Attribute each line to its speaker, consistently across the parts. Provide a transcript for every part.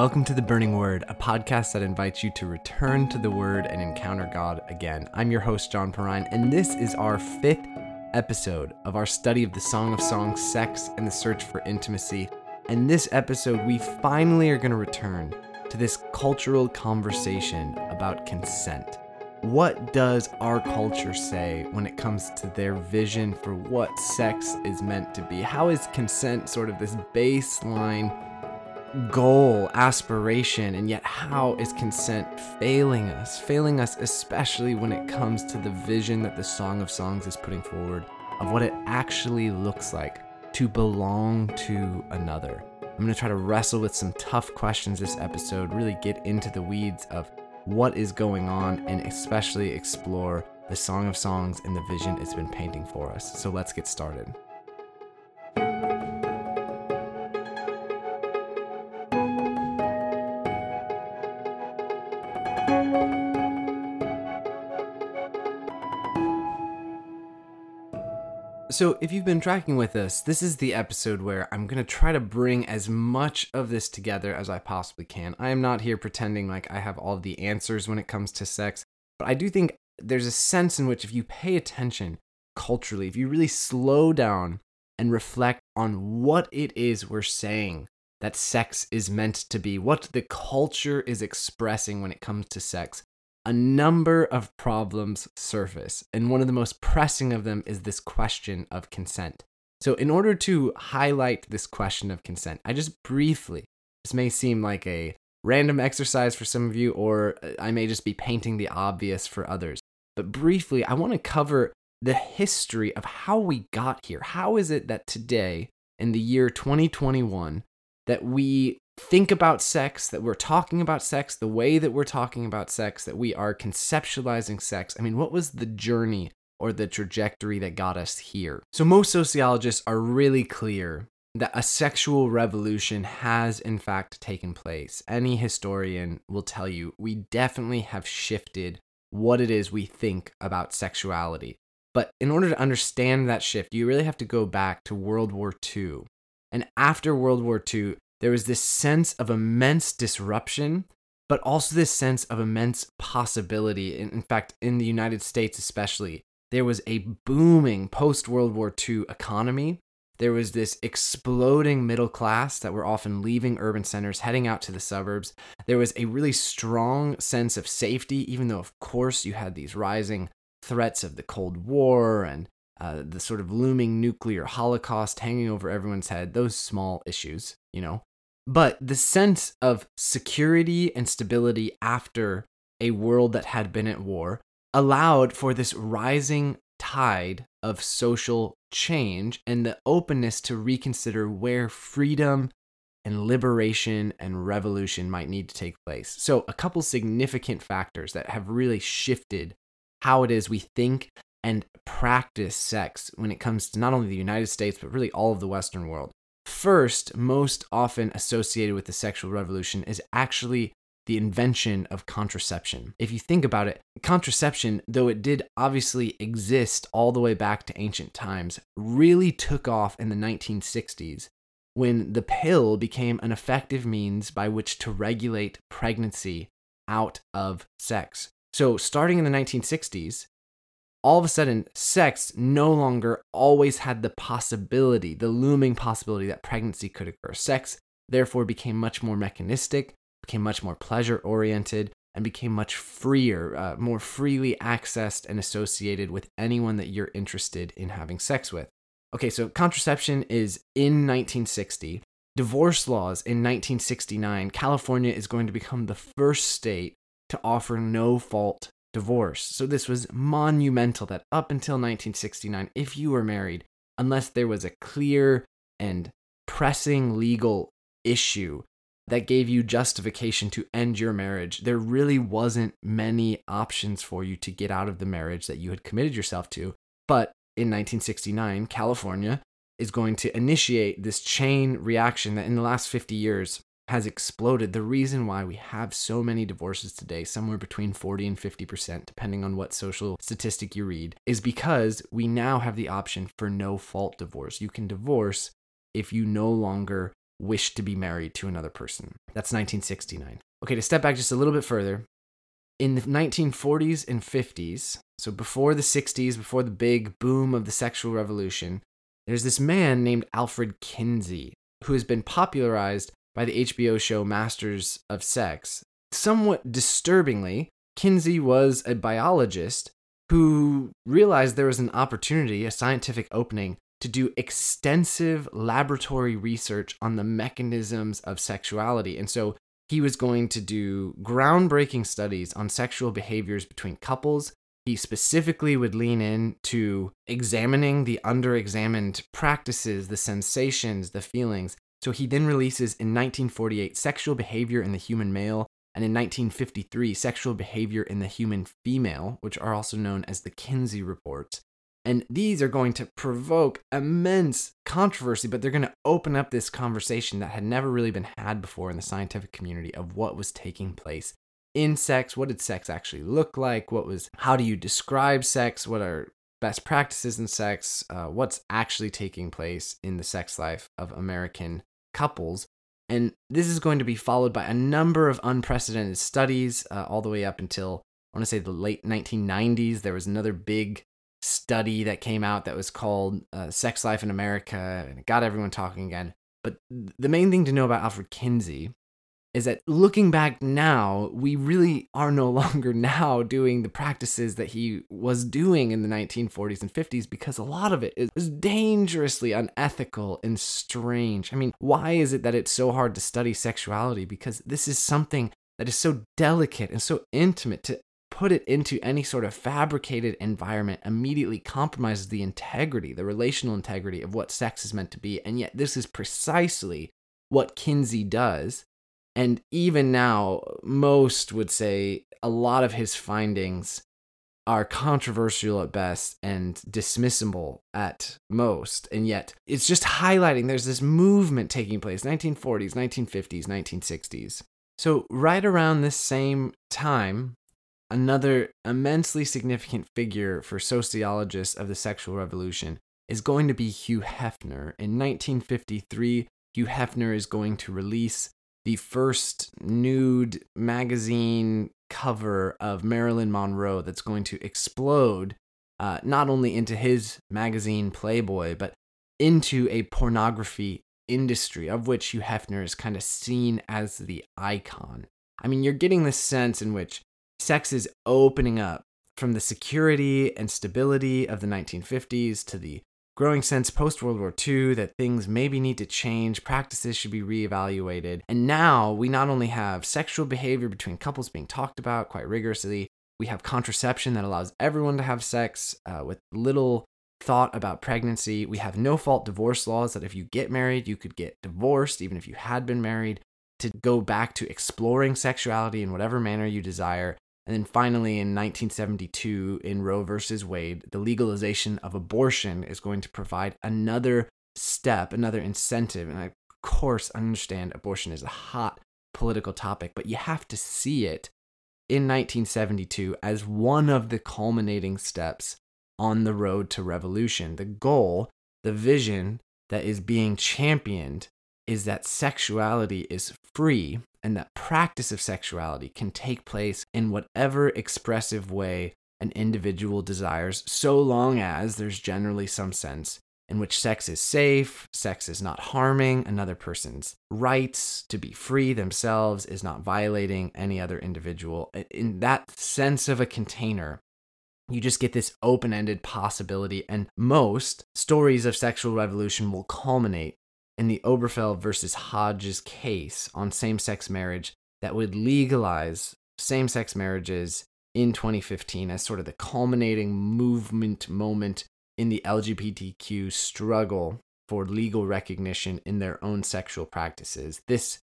Speaker 1: Welcome to The Burning Word, a podcast that invites you to return to the Word and encounter God again. I'm your host, John Perrine, and this is our fifth episode of our study of the Song of Songs, Sex, and the Search for Intimacy. And this episode, we finally are going to return to this cultural conversation about consent. What does our culture say when it comes to their vision for what sex is meant to be? How is consent sort of this baseline? Goal, aspiration, and yet how is consent failing us? Failing us, especially when it comes to the vision that the Song of Songs is putting forward of what it actually looks like to belong to another. I'm going to try to wrestle with some tough questions this episode, really get into the weeds of what is going on, and especially explore the Song of Songs and the vision it's been painting for us. So let's get started. So, if you've been tracking with us, this is the episode where I'm going to try to bring as much of this together as I possibly can. I am not here pretending like I have all the answers when it comes to sex, but I do think there's a sense in which if you pay attention culturally, if you really slow down and reflect on what it is we're saying that sex is meant to be, what the culture is expressing when it comes to sex, a number of problems surface. And one of the most pressing of them is this question of consent. So, in order to highlight this question of consent, I just briefly, this may seem like a random exercise for some of you, or uh, I may just be painting the obvious for others. But briefly, I want to cover the history of how we got here. How is it that today, in the year 2021, that we think about sex, that we're talking about sex, the way that we're talking about sex, that we are conceptualizing sex. I mean, what was the journey or the trajectory that got us here? So, most sociologists are really clear that a sexual revolution has in fact taken place. Any historian will tell you we definitely have shifted what it is we think about sexuality. But in order to understand that shift, you really have to go back to World War II. And after World War II, there was this sense of immense disruption, but also this sense of immense possibility. In, fact, in the United States, especially, there was a booming post World War II economy. There was this exploding middle class that were often leaving urban centers, heading out to the suburbs. There was a really strong sense of safety, even though, of course, you had these rising threats of the Cold War and uh, the sort of looming nuclear holocaust hanging over everyone's head, those small issues, you know. But the sense of security and stability after a world that had been at war allowed for this rising tide of social change and the openness to reconsider where freedom and liberation and revolution might need to take place. So, a couple significant factors that have really shifted how it is we think and practice sex when it comes to not only the United States, but really all of the Western world. First, most often associated with the sexual revolution is actually the invention of contraception. If you think about it, contraception, though it did obviously exist all the way back to ancient times, really took off in the 1960s when the pill became an effective means by which to regulate pregnancy out of sex. So, starting in the 1960s, all of a sudden, sex no longer always had the possibility, the looming possibility that pregnancy could occur. Sex, therefore, became much more mechanistic, became much more pleasure oriented, and became much freer, uh, more freely accessed and associated with anyone that you're interested in having sex with. Okay, so contraception is in 1960. Divorce laws in 1969. California is going to become the first state to offer no fault divorce. So this was monumental that up until 1969, if you were married, unless there was a clear and pressing legal issue that gave you justification to end your marriage, there really wasn't many options for you to get out of the marriage that you had committed yourself to. But in 1969, California is going to initiate this chain reaction that in the last 50 years has exploded. The reason why we have so many divorces today, somewhere between 40 and 50%, depending on what social statistic you read, is because we now have the option for no fault divorce. You can divorce if you no longer wish to be married to another person. That's 1969. Okay, to step back just a little bit further, in the 1940s and 50s, so before the 60s, before the big boom of the sexual revolution, there's this man named Alfred Kinsey who has been popularized by the HBO show Masters of Sex. Somewhat disturbingly, Kinsey was a biologist who realized there was an opportunity, a scientific opening, to do extensive laboratory research on the mechanisms of sexuality. And so he was going to do groundbreaking studies on sexual behaviors between couples. He specifically would lean in to examining the under-examined practices, the sensations, the feelings. So he then releases in 1948 Sexual Behavior in the Human Male and in 1953 Sexual Behavior in the Human Female, which are also known as the Kinsey Reports. And these are going to provoke immense controversy, but they're going to open up this conversation that had never really been had before in the scientific community of what was taking place in sex. What did sex actually look like? What was, how do you describe sex? What are best practices in sex? Uh, what's actually taking place in the sex life of American couples? And this is going to be followed by a number of unprecedented studies uh, all the way up until I want to say the late 1990s. There was another big study that came out that was called uh, Sex Life in America, and it got everyone talking again. But the main thing to know about Alfred Kinsey is that looking back now, we really are no longer now doing the practices that he was doing in the 1940s and 50s because a lot of it is dangerously unethical and strange. I mean, why is it that it's so hard to study sexuality? Because this is something that is so delicate and so intimate to put it into any sort of fabricated environment immediately compromises the integrity, the relational integrity of what sex is meant to be. And yet, this is precisely what Kinsey does. And even now, most would say a lot of his findings are controversial at best and dismissible at most. And yet, it's just highlighting there's this movement taking place 1940s, 1950s, 1960s. So, right around this same time, Another immensely significant figure for sociologists of the sexual revolution is going to be Hugh Hefner. In 1953, Hugh Hefner is going to release the first nude magazine cover of Marilyn Monroe that's going to explode uh, not only into his magazine Playboy, but into a pornography industry of which Hugh Hefner is kind of seen as the icon. I mean, you're getting the sense in which sex is opening up from the security and stability of the 1950s to the growing sense post World War II that things maybe need to change, practices should be reevaluated. And now we not only have sexual behavior between couples being talked about quite rigorously, we have contraception that allows everyone to have sex uh, with little thought about pregnancy. We have no fault divorce laws that if you get married, you could get divorced, even if you had been married, to go back to exploring sexuality in whatever manner you desire. And then finally, in 1972, in Roe versus Wade, the legalization of abortion is going to provide another step, another incentive. And I, of course, understand abortion is a hot political topic, but you have to see it in 1972 as one of the culminating steps on the road to revolution. The goal, the vision that is being championed is that sexuality is free and that practice of sexuality can take place in whatever expressive way an individual desires, so long as there's generally some sense in which sex is safe, sex is not harming another person's rights to be free themselves, is not violating any other individual. In that sense of a container, you just get this open ended possibility, and most stories of sexual revolution will culminate in the Obergefell versus Hodges case on same sex marriage that would legalize same sex marriages in 2015 as sort of the culminating movement moment in the LGBTQ struggle for legal recognition in their own sexual practices. This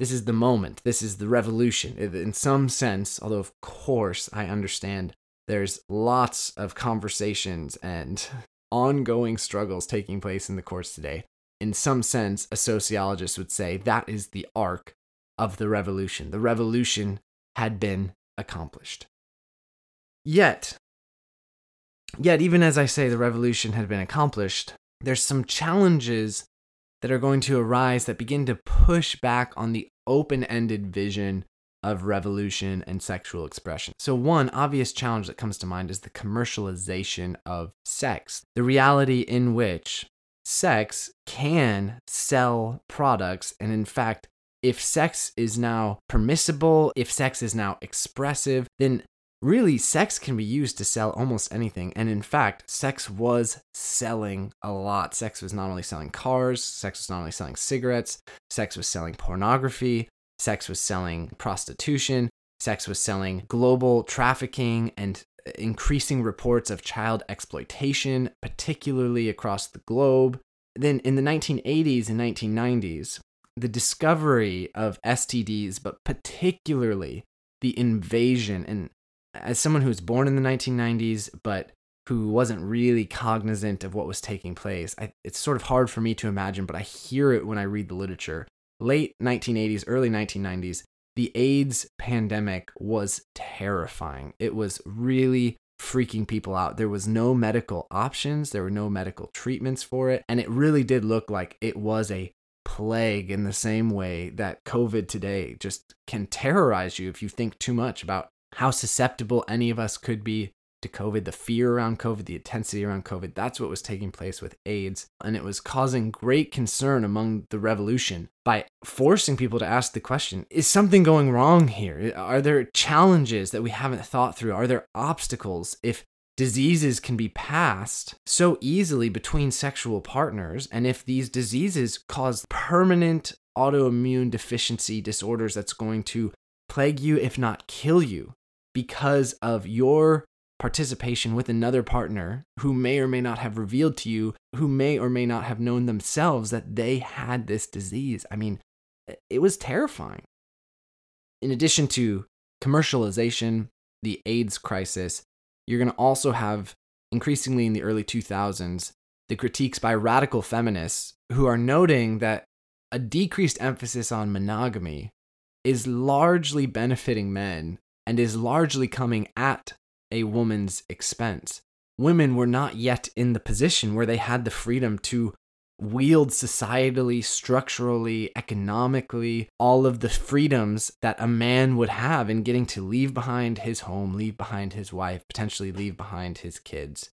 Speaker 1: this is the moment. This is the revolution. In some sense, although of course I understand there's lots of conversations and ongoing struggles taking place in the courts today in some sense, a sociologist would say that is the arc of the revolution. The revolution had been accomplished. Yet, yet, even as I say the revolution had been accomplished, there's some challenges that are going to arise that begin to push back on the open ended vision of revolution and sexual expression. So, one obvious challenge that comes to mind is the commercialization of sex, the reality in which sex can sell products. And in fact, if sex is now permissible, if sex is now expressive, then really sex can be used to sell almost anything. And in fact, sex was selling a lot. Sex was not only selling cars, sex was not only selling cigarettes, sex was selling pornography, sex was selling prostitution, sex was selling global trafficking and increasing reports of child exploitation, particularly across the globe. Then in the 1980s and 1990s, the discovery of STDs, but particularly the invasion, and as someone who was born in the 1990s, but who wasn't really cognizant of what was taking place, I, it's sort of hard for me to imagine, but I hear it when I read the literature. Late 1980s, early 1990s, the AIDS pandemic was terrifying. It was really freaking people out. There was no medical options, there were no medical treatments for it, and it really did look like it was a plague in the same way that COVID today just can terrorize you if you think too much about how susceptible any of us could be to COVID, the fear around COVID, the intensity around COVID. That's what was taking place with AIDS. And it was causing great concern among the revolution by forcing people to ask the question is something going wrong here? Are there challenges that we haven't thought through? Are there obstacles? If diseases can be passed so easily between sexual partners, and if these diseases cause permanent autoimmune deficiency disorders that's going to plague you, if not kill you, because of your participation with another partner who may or may not have revealed to you, who may or may not have known themselves that they had this disease. I mean, it was terrifying. In addition to commercialization, the AIDS crisis, you're going to also have increasingly in the early 2000s the critiques by radical feminists who are noting that a decreased emphasis on monogamy is largely benefiting men and is largely coming at a woman's expense. Women were not yet in the position where they had the freedom to wield societally, structurally, economically, all of the freedoms that a man would have in getting to leave behind his home, leave behind his wife, potentially leave behind his kids.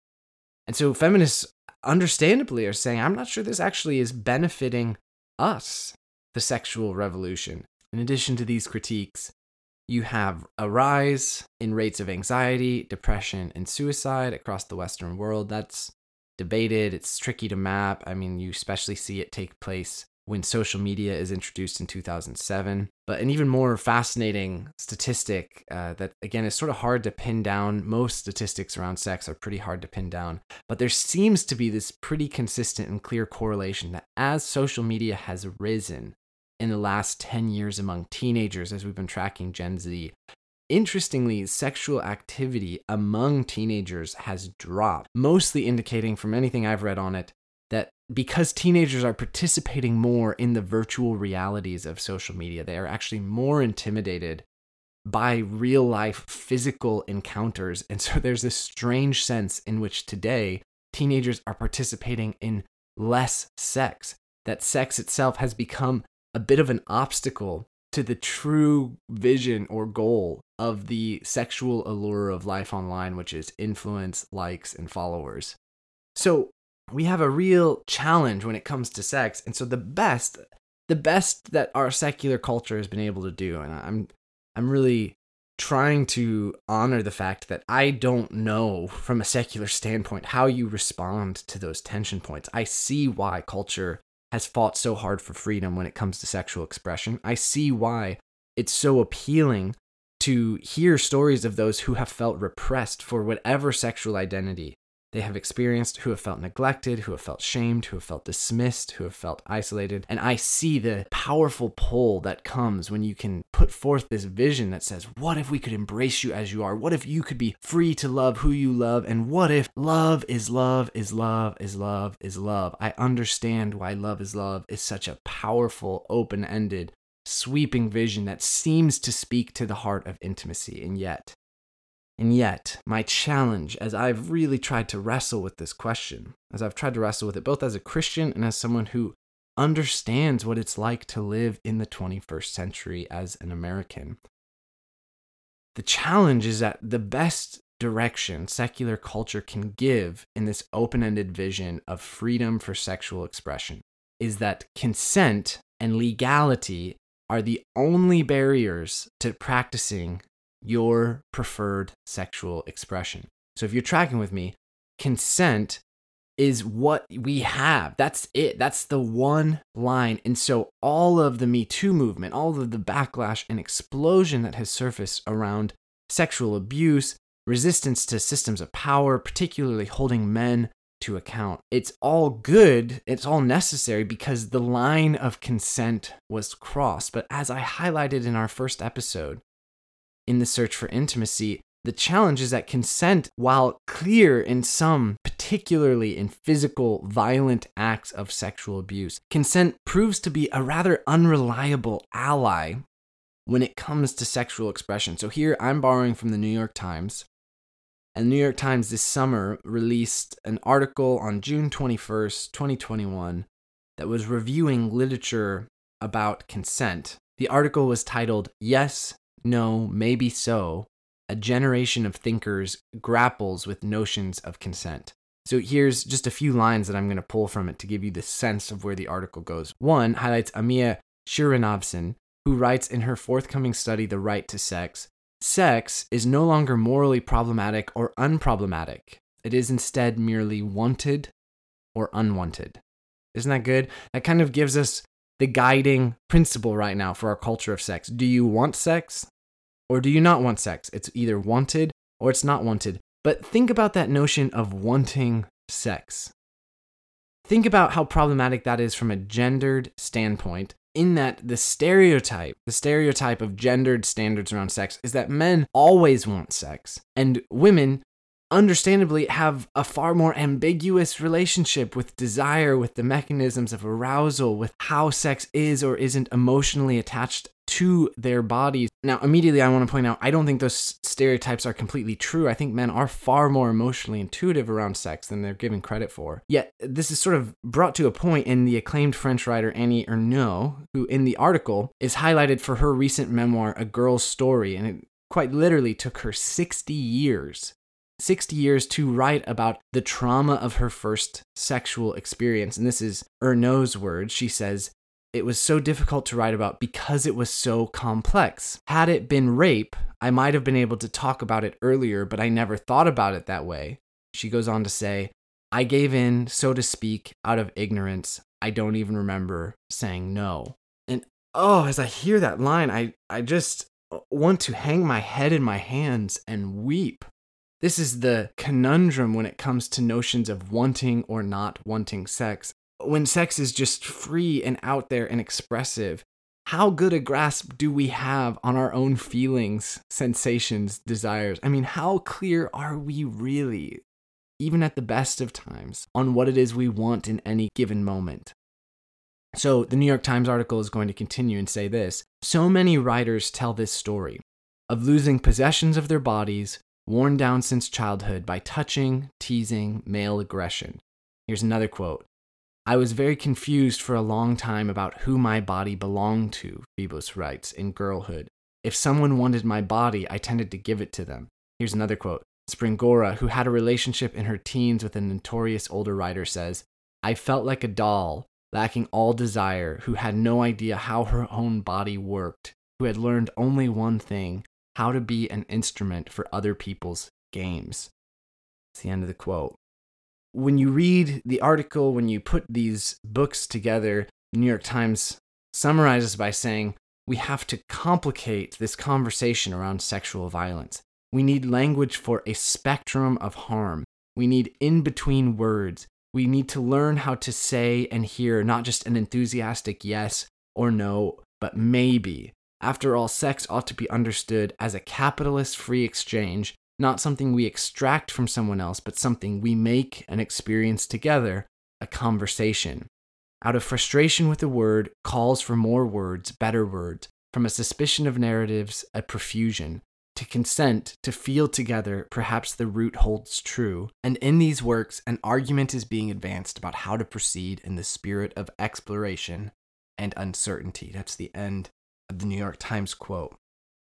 Speaker 1: And so feminists understandably are saying, I'm not sure this actually is benefiting us, the sexual revolution. In addition to these critiques, you have a rise in rates of anxiety, depression, and suicide across the Western world. That's debated. It's tricky to map. I mean, you especially see it take place when social media is introduced in 2007. But an even more fascinating statistic uh, that, again, is sort of hard to pin down. Most statistics around sex are pretty hard to pin down. But there seems to be this pretty consistent and clear correlation that as social media has risen, in the last 10 years among teenagers as we've been tracking Gen Z. Interestingly, sexual activity among teenagers has dropped, mostly indicating from anything I've read on it that because teenagers are participating more in the virtual realities of social media, they are actually more intimidated by real life physical encounters. And so there's this strange sense in which today teenagers are participating in less sex, that sex itself has become a bit of an obstacle to the true vision or goal of the sexual allure of life online, which is influence, likes, and followers. So we have a real challenge when it comes to sex. And so the best, the best that our secular culture has been able to do, and I'm I'm really trying to honor the fact that I don't know from a secular standpoint how you respond to those tension points. I see why culture has fought so hard for freedom when it comes to sexual expression. I see why it's so appealing to hear stories of those who have felt repressed for whatever sexual identity they have experienced, who have felt neglected, who have felt shamed, who have felt dismissed, who have felt isolated. And I see the powerful pull that comes when you can put forth this vision that says, What if we could embrace you as you are? What if you could be free to love who you love? And what if love is love is love is love is love? I understand why love is love is such a powerful, open ended, sweeping vision that seems to speak to the heart of intimacy. And yet, and yet, my challenge as I've really tried to wrestle with this question, as I've tried to wrestle with it both as a Christian and as someone who understands what it's like to live in the 21st century as an American. The challenge is that the best direction secular culture can give in this open ended vision of freedom for sexual expression is that consent and legality are the only barriers to practicing your preferred sexual expression. So if you're tracking with me, consent is what we have. That's it. That's the one line. And so all of the Me Too movement, all of the backlash and explosion that has surfaced around sexual abuse, resistance to systems of power, particularly holding men to account. It's all good, it's all necessary because the line of consent was crossed. But as I highlighted in our first episode, in the search for intimacy, the challenge is that consent, while clear in some, particularly in physical, violent acts of sexual abuse, consent proves to be a rather unreliable ally when it comes to sexual expression. So here I'm borrowing from the New York Times. And the New York Times this summer released an article on June 21st, 2021, that was reviewing literature about consent. The article was titled Yes, No, Maybe So A Generation of Thinkers Grapples with Notions of Consent. So here's just a few lines that I'm going to pull from it to give you the sense of where the article goes. One highlights Amia Srinivasan, who writes in her forthcoming study, The Right to Sex Sex is no longer morally problematic or unproblematic. It is instead merely wanted or unwanted. Isn't that good? That kind of gives us the guiding principle right now for our culture of sex. Do you want sex or do you not want sex? It's either wanted or it's not wanted. But think about that notion of wanting sex. Think about how problematic that is from a gendered standpoint in that the stereotype, the stereotype of gendered standards around sex is that men always want sex and women understandably have a far more ambiguous relationship with desire, with the mechanisms of arousal, with how sex is or isn't emotionally attached to their bodies. Now, immediately, I want to point out I don't think those stereotypes are completely true. I think men are far more emotionally intuitive around sex than they're given credit for. Yet, this is sort of brought to a point in the acclaimed French writer Annie Ernaux, who in the article is highlighted for her recent memoir, A Girl's Story, and it quite literally took her 60 years 60 years to write about the trauma of her first sexual experience. And this is Ernaux's words. She says, it was so difficult to write about because it was so complex. Had it been rape, I might have been able to talk about it earlier, but I never thought about it that way. She goes on to say, I gave in, so to speak, out of ignorance. I don't even remember saying no. And oh, as I hear that line, I, I just want to hang my head in my hands and weep. This is the conundrum when it comes to notions of wanting or not wanting sex when sex is just free and out there and expressive, how good a grasp do we have on our own feelings, sensations, desires? I mean, how clear are we really, even at the best of times, on what it is we want in any given moment? So, the New York Times article is going to continue and say this So many writers tell this story of losing possessions of their bodies, worn down since childhood by touching, teasing, male aggression. Here's another quote I was very confused for a long time about who my body belonged to, Febos writes, in girlhood. If someone wanted my body, I tended to give it to them. Here's another quote. Springora, who had a relationship in her teens with a notorious older writer, says, I felt like a doll, lacking all desire, who had no idea how her own body worked, who had learned only one thing how to be an instrument for other people's games. It's the end of the quote when you read the article, when you put these books together, the New York Times summarizes by saying, we have to complicate this conversation around sexual violence. We need language for a spectrum of harm. We need in between words. We need to learn how to say and hear not just an enthusiastic yes or no, but maybe. After all, sex ought to be understood as a capitalist free exchange not something we extract from someone else, but something we make and experience together, a conversation. Out of frustration with the word, calls for more words, better words, from a suspicion of narratives, a profusion. to consent to feel together, perhaps the root holds true. And in these works, an argument is being advanced about how to proceed in the spirit of exploration and uncertainty. That's the end of the New York Times quote.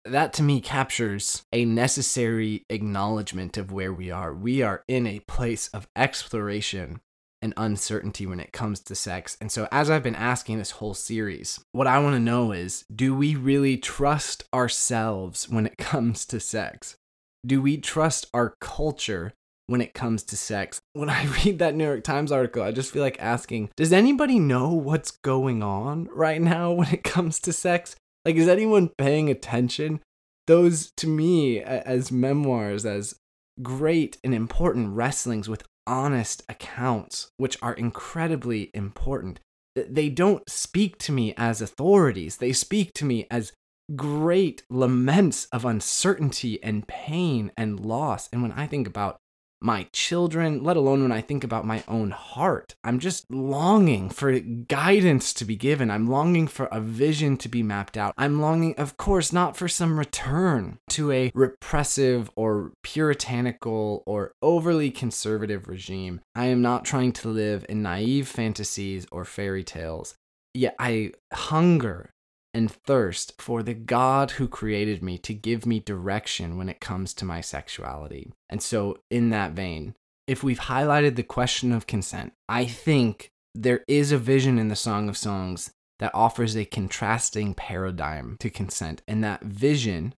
Speaker 1: That to me captures a necessary acknowledgement of where we are. We are in a place of exploration and uncertainty when it comes to sex. And so, as I've been asking this whole series, what I want to know is do we really trust ourselves when it comes to sex? Do we trust our culture when it comes to sex? When I read that New York Times article, I just feel like asking, does anybody know what's going on right now when it comes to sex? Like, is anyone paying attention? Those, to me, as memoirs, as great and important wrestlings with honest accounts, which are incredibly important. They don't speak to me as authorities, they speak to me as great laments of uncertainty and pain and loss. And when I think about my children, let alone when I think about my own heart. I'm just longing for guidance to be given. I'm longing for a vision to be mapped out. I'm longing, of course, not for some return to a repressive or puritanical or overly conservative regime. I am not trying to live in naive fantasies or fairy tales. Yet I hunger and thirst for the God who created me to give me direction when it comes to my sexuality. And so, in that vein, if we've highlighted the question of consent, I think there is a vision in the Song of Songs that offers a contrasting paradigm to consent. And that vision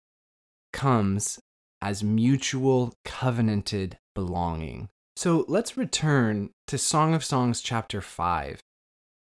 Speaker 1: comes as mutual covenanted belonging. So let's return to Song of Songs chapter 5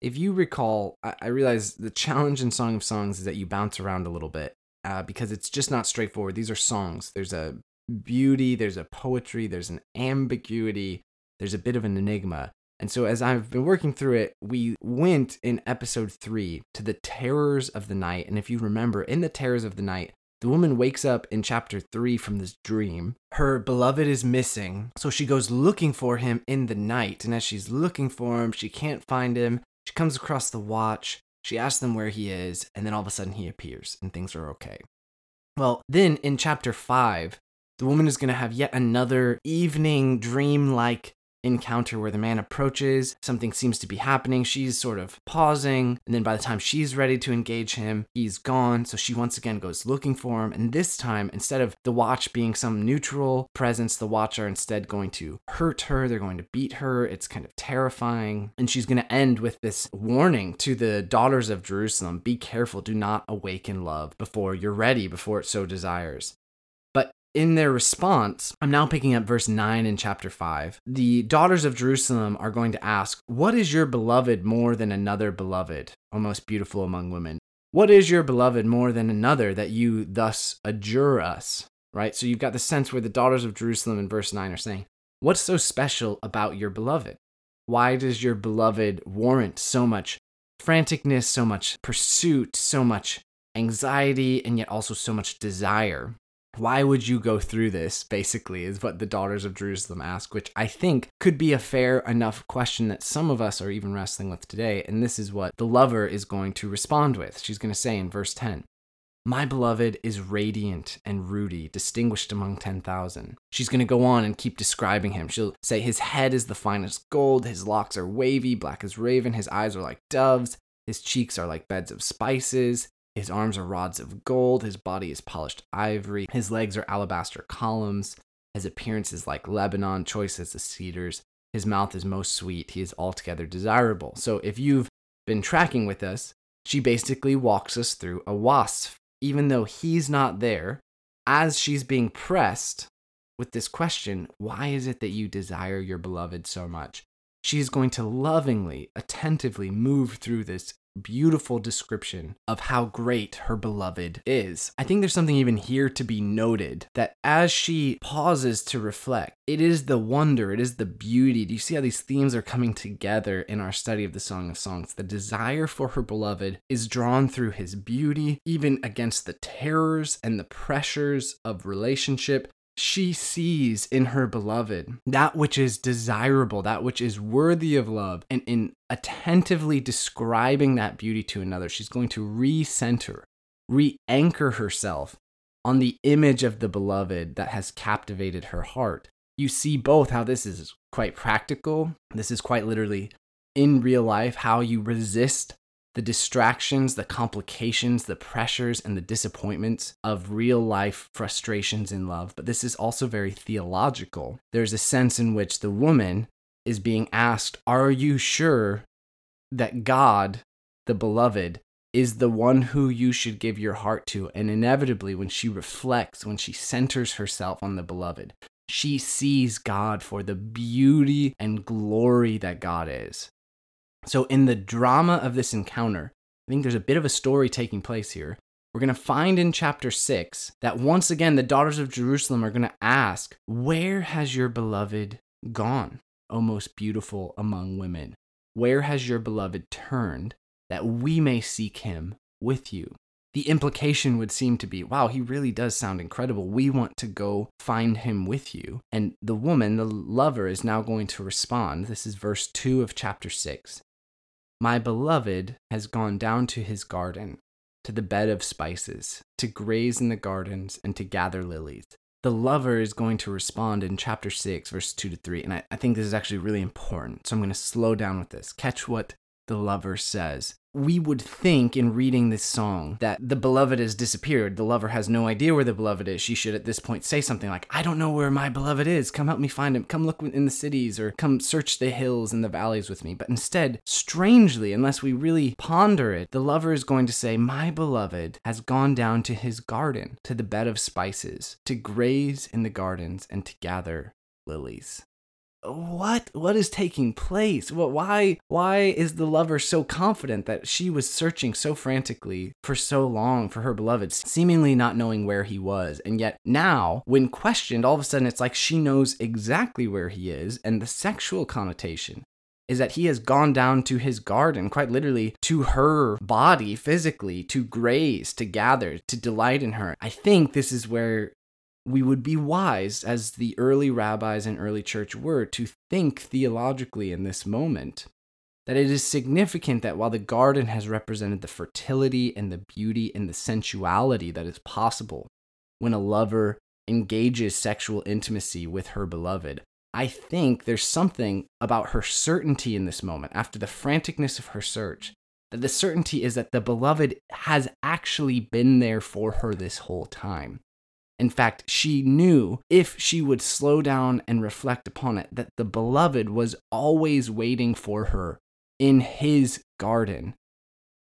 Speaker 1: if you recall, I, I realize the challenge in Song of Songs is that you bounce around a little bit uh, because it's just not straightforward. These are songs. There's a beauty, there's a poetry, there's an ambiguity, there's a bit of an enigma. And so, as I've been working through it, we went in episode three to the terrors of the night. And if you remember, in the terrors of the night, the woman wakes up in chapter 3 from this dream. Her beloved is missing, so she goes looking for him in the night. And as she's looking for him, she can't find him. She comes across the watch, she asks them where he is, and then all of a sudden he appears and things are okay. Well, then in chapter 5, the woman is going to have yet another evening dream like encounter where the man approaches, something seems to be happening. She's sort of pausing, and then by the time she's ready to engage him, he's gone. So she once again goes looking for him. And this time, instead of the watch being some neutral presence, the watch are instead going to hurt her. They're going to beat her. It's kind of terrifying. And she's going to end with this warning to the daughters of Jerusalem be careful, do not awaken love before you're ready, before it so desires in their response, I'm now picking up verse 9 in chapter 5. The daughters of Jerusalem are going to ask, What is your beloved more than another beloved, O most beautiful among women? What is your beloved more than another that you thus adjure us? Right? So you've got the sense where the daughters of Jerusalem in verse 9 are saying, What's so special about your beloved? Why does your beloved warrant so much franticness, so much pursuit, so much anxiety, and yet also so much desire? Why would you go through this basically is what the daughters of jerusalem ask which i think could be a fair enough question that some of us are even wrestling with today and this is what the lover is going to respond with she's going to say in verse 10 my beloved is radiant and ruddy, distinguished among 10,000. She's going to go on and keep describing him. She'll say his head is the finest gold, his locks are wavy, black as raven, his eyes are like doves, his cheeks are like beds of spices, his arms are rods of gold, his body is polished ivory, his legs are alabaster columns, his appearance is like Lebanon, choice as the cedars, his mouth is most sweet, he is altogether desirable. So if you've been tracking with us, she basically walks us through a wasf, Even though he's not there, as she's being pressed with this question, why is it that you desire your beloved so much? She is going to lovingly, attentively move through this beautiful description of how great her beloved is. I think there's something even here to be noted that as she pauses to reflect, it is the wonder, it is the beauty. Do you see how these themes are coming together in our study of the Song of Songs? The desire for her beloved is drawn through his beauty, even against the terrors and the pressures of relationship she sees in her beloved that which is desirable, that which is worthy of love, and in attentively describing that beauty to another, she's going to recenter, re anchor herself on the image of the beloved that has captivated her heart. You see both how this is quite practical. This is quite literally in real life how you resist the distractions, the complications, the pressures, and the disappointments of real life frustrations in love. But this is also very theological. There's a sense in which the woman is being asked, Are you sure that God, the beloved, is the one who you should give your heart to? And inevitably, when she reflects, when she centers herself on the beloved, she sees God for the beauty and glory that God is. So, in the drama of this encounter, I think there's a bit of a story taking place here. We're going to find in chapter 6 that once again the daughters of Jerusalem are going to ask, Where has your beloved gone, O most beautiful among women? Where has your beloved turned that we may seek him with you? The implication would seem to be, wow, he really does sound incredible. We want to go find him with you. And the woman, the lover, is now going to respond. This is verse 2 of chapter 6. My beloved has gone down to his garden, to the bed of spices, to graze in the gardens, and to gather lilies. The lover is going to respond in chapter 6, verse 2 to 3. And I, I think this is actually really important. So I'm going to slow down with this. Catch what the lover says we would think in reading this song that the beloved has disappeared. The lover has no idea where the beloved is. She should at this point say something like, I don't know where my beloved is. Come help me find him. Come look in the cities or come search the hills and the valleys with me. But instead, strangely, unless we really ponder it, the lover is going to say, My beloved has gone down to his garden, to the bed of spices, to graze in the gardens and to gather lilies what? What is taking place? What why why is the lover so confident that she was searching so frantically for so long for her beloved seemingly not knowing where he was? And yet now when questioned all of a sudden it's like she knows exactly where he is and the sexual connotation is that he has gone down to his garden, quite literally to her body physically, to graze, to gather, to delight in her. I think this is where we would be wise, as the early rabbis and early church were, to think theologically in this moment. That it is significant that while the garden has represented the fertility and the beauty and the sensuality that is possible when a lover engages sexual intimacy with her beloved, I think there's something about her certainty in this moment, after the franticness of her search, that the certainty is that the beloved has actually been there for her this whole time. In fact, she knew if she would slow down and reflect upon it, that the beloved was always waiting for her in his garden.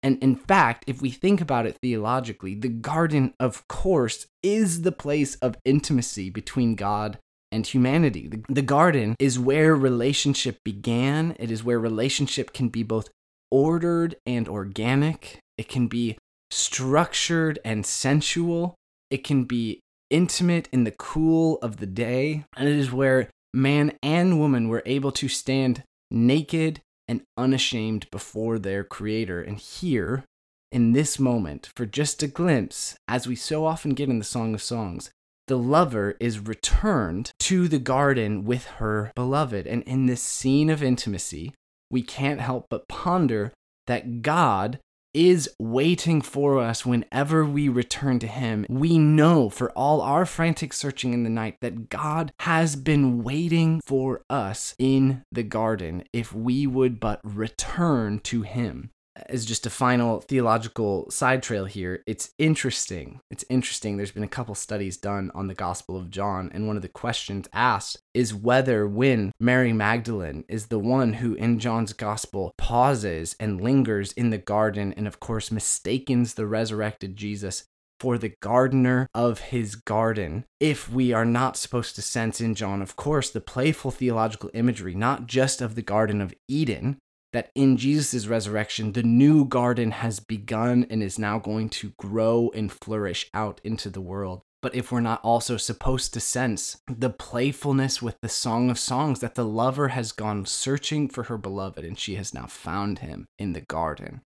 Speaker 1: And in fact, if we think about it theologically, the garden, of course, is the place of intimacy between God and humanity. The, the, garden is where relationship began, it is where relationship can be both ordered and organic, it can be structured and sensual, it can be intimate in the cool of the day, and it is where man and woman were able to stand naked and unashamed before their Creator. And here, in this moment, for just a glimpse, as we so often get in the Song of Songs, the lover is returned to the garden with her beloved. And in this scene of intimacy, we can't help but ponder that God is waiting for us whenever we return to Him. We know for all our frantic searching in the night that God has been waiting for us in the garden if we would but return to Him as just a final theological side trail here, it's interesting. It's interesting. There's been a couple studies done on the Gospel of John, and one of the questions asked is whether when Mary Magdalene is the one who in John's Gospel pauses and lingers in the garden and, of course, mistakens the resurrected Jesus for the gardener of his garden. If we are not supposed to sense in John, of course, the playful theological imagery, not just of the Garden of Eden, that in Jesus' resurrection, the new garden has begun and is now going to grow and flourish out into the world. But if we're not also supposed to sense the playfulness with the Song of Songs, that the lover has gone searching for her beloved and she has now found him in the garden.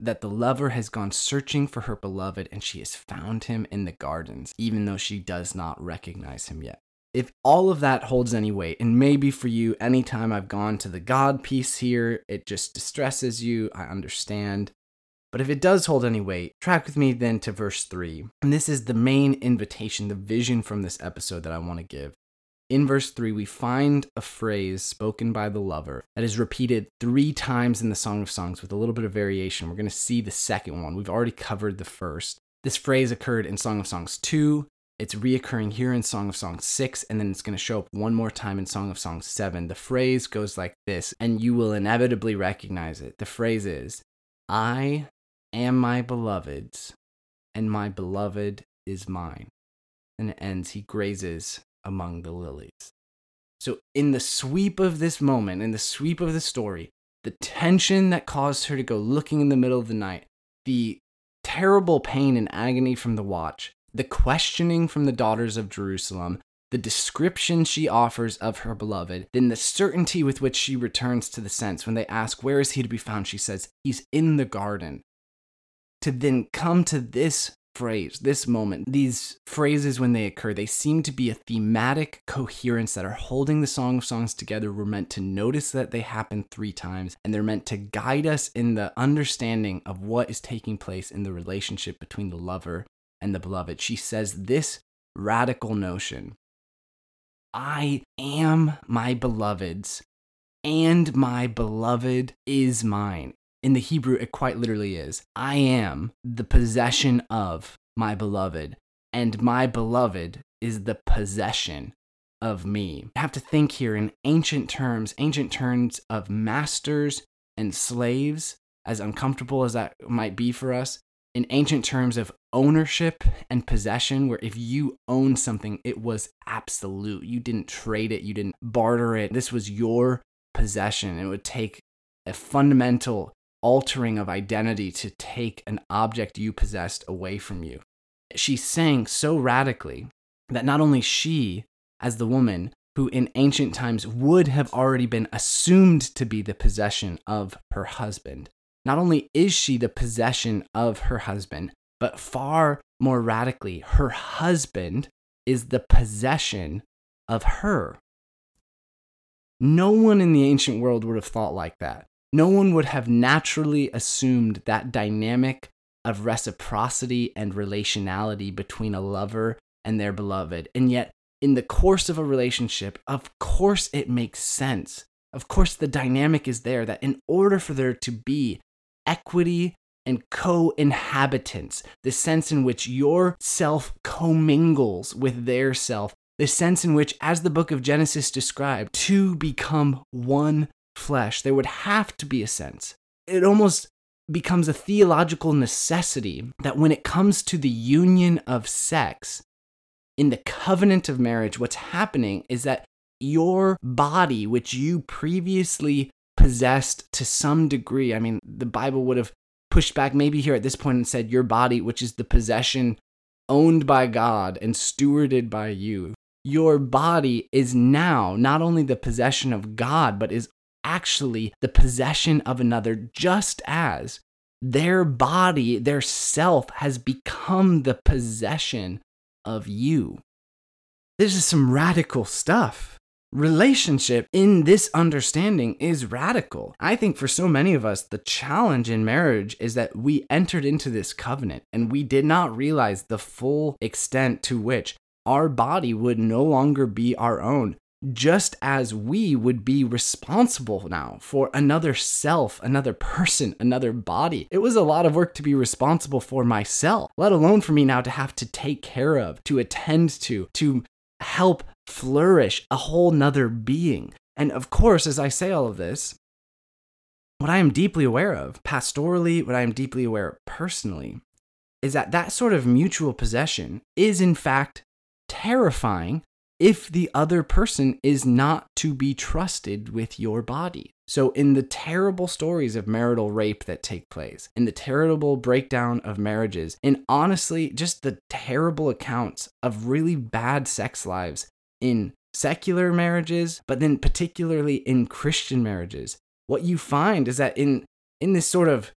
Speaker 1: That the lover has gone searching for her beloved and she has found him in the gardens, even though she does not recognize him yet if all of that holds any weight, and maybe for you, anytime I've gone to the God piece here, it just distresses you, I understand. But if it does hold any weight, track with me then to verse 3. And this is the main invitation, the vision from this episode that I want to give. In verse 3, we find a phrase spoken by the lover that is repeated three times in the Song of Songs with a little bit of variation. We're going to see the second one. We've already covered the first. This phrase occurred in Song of Songs 2. It's reoccurring here in Song of Songs 6, and then it's going to show up one more time in Song of Songs 7. The phrase goes like this, and you will inevitably recognize it. The phrase is, I am my beloved's, and my beloved is mine. And it ends, he grazes among the lilies. So, in the sweep of this moment, in the sweep of the story, the tension that caused her to go looking in the middle of the night, the terrible pain and agony from the watch, the questioning from the daughters of Jerusalem, the description she offers of her beloved, then the certainty with which she returns to the sense when they ask, Where is he to be found? She says, He's in the garden. To then come to this phrase, this moment, these phrases when they occur, they seem to be a thematic coherence that are holding the Song of Songs together. We're meant to notice that they happen three times, and they're meant to guide us in the understanding of what is taking place in the relationship between the lover and the beloved. She says this radical notion I am my beloved's, and my beloved is mine in the Hebrew, it quite literally is I am the possession of my beloved, and my beloved is the possession of me. I have to think here in ancient terms, ancient terms of masters and slaves, as uncomfortable as that might be for us, in ancient terms of ownership and possession, where if you own something, it was absolute. You didn't trade it, you didn't barter it. This was your possession. It would take a fundamental altering of identity to take an object you possessed away from you. She sang so radically that not only she, as the woman who in ancient times would have already been assumed to be the possession of her husband, not only is she the possession of her husband, but far more radically, her husband is the possession of her. No one in the ancient world would have thought like that no one would have naturally assumed that dynamic of reciprocity and relationality between a lover and their beloved. And yet, in the course of a relationship, of course it makes sense. Of course, the dynamic is there that in order for there to be equity and co inhabitance, the sense in which your self commingles with their self, the sense in which, as the book of Genesis described, to become one flesh, there would have to be a sense. It almost becomes a theological necessity that when it comes to the union of sex, in the covenant of marriage, what's happening is that your body, which you previously possessed to some degree, I mean, the Bible would have pushed back maybe here at this point and said, Your body, which is the possession owned by God and stewarded by you, your body is now not only the possession of God, but is actually the possession of another, just as their body, their self, has become the possession of you. This is some radical stuff. Relationship in this understanding is radical. I think for so many of us, the challenge in marriage is that we entered into this covenant and we did not realize the full extent to which our body would no longer be our own just as we would be responsible now for another self, another person, another body. It was a lot of work to be responsible for myself, let alone for me now to have to take care of, to attend to, to help flourish a whole nother being. And of course, as I say all of this, what I am deeply aware of, pastorally, what I am deeply aware of personally, is that that sort of mutual possession is in fact terrifying if the other person is not to be trusted with your body. So, in the terrible stories of marital rape that take place, in the terrible breakdown of marriages, and honestly, just the terrible accounts of really bad sex lives in secular marriages, but then particularly in Christian marriages, what you find is that in in this sort of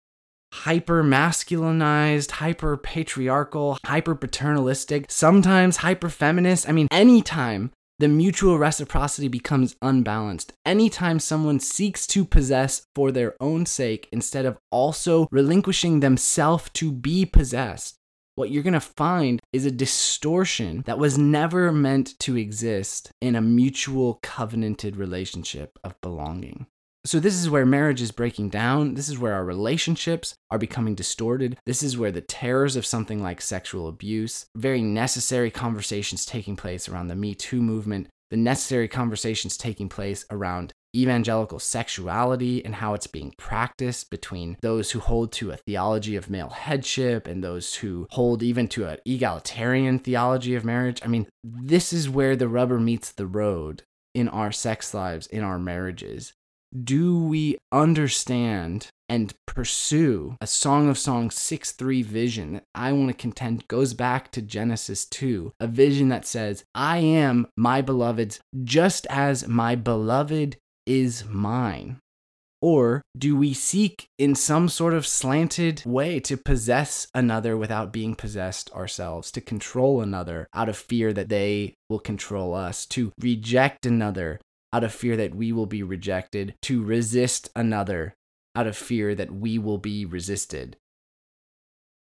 Speaker 1: hyper masculinized, hyper patriarchal, hyper paternalistic, sometimes hyper feminist. I mean, anytime the mutual reciprocity becomes unbalanced. Anytime someone seeks to possess for their own sake instead of also relinquishing themselves to be possessed, what you're going to find is a distortion that was never meant to exist in a mutual covenanted relationship of belonging. So, this is where marriage is breaking down. This is where our relationships are becoming distorted. This is where the terrors of something like sexual abuse, very necessary conversations taking place around the Me Too movement, the necessary conversations taking place around evangelical sexuality and how it's being practiced between those who hold to a theology of male headship and those who hold even to an egalitarian theology of marriage. I mean, this is where the rubber meets the road in our sex lives, in our marriages. Do we understand and pursue a Song of Songs 6 3 vision that I want to contend goes back to Genesis 2, a vision that says, I am my beloved's just as my beloved is mine? Or do we seek in some sort of slanted way to possess another without being possessed ourselves, to control another out of fear that they will control us, to reject another out of fear that we will be rejected, to resist another out of fear that we will be resisted?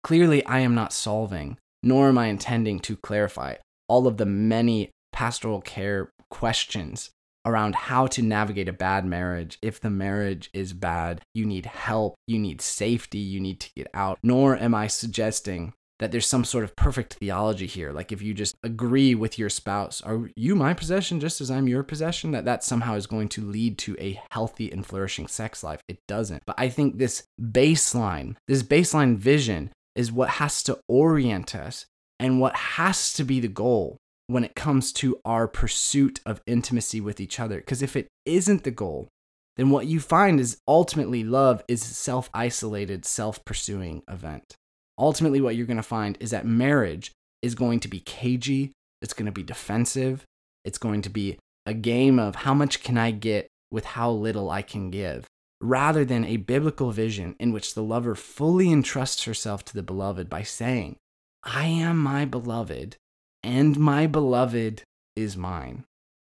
Speaker 1: Clearly, I am not solving, nor am I intending to clarify all of the many pastoral care questions around how to navigate a bad marriage. If the marriage is bad, you need help, you need safety, you need to get out. Nor am I suggesting that there's some sort of perfect theology here. Like if you just agree with your spouse, are you my possession just as I'm your possession? That that somehow is going to lead to a healthy and flourishing sex life. It doesn't. But I think this baseline, this baseline vision is what has to orient us and what has to be the goal when it comes to our pursuit of intimacy with each other. Because if it isn't the goal, then what you find is ultimately love is a self isolated, self pursuing event. Ultimately, what you're going to find is that marriage is going to be cagey, it's going to be defensive, it's going to be a game of how much can I get with how little I can give, rather than a biblical vision in which the lover fully entrusts herself to the beloved by saying, I am my beloved, and my beloved is mine.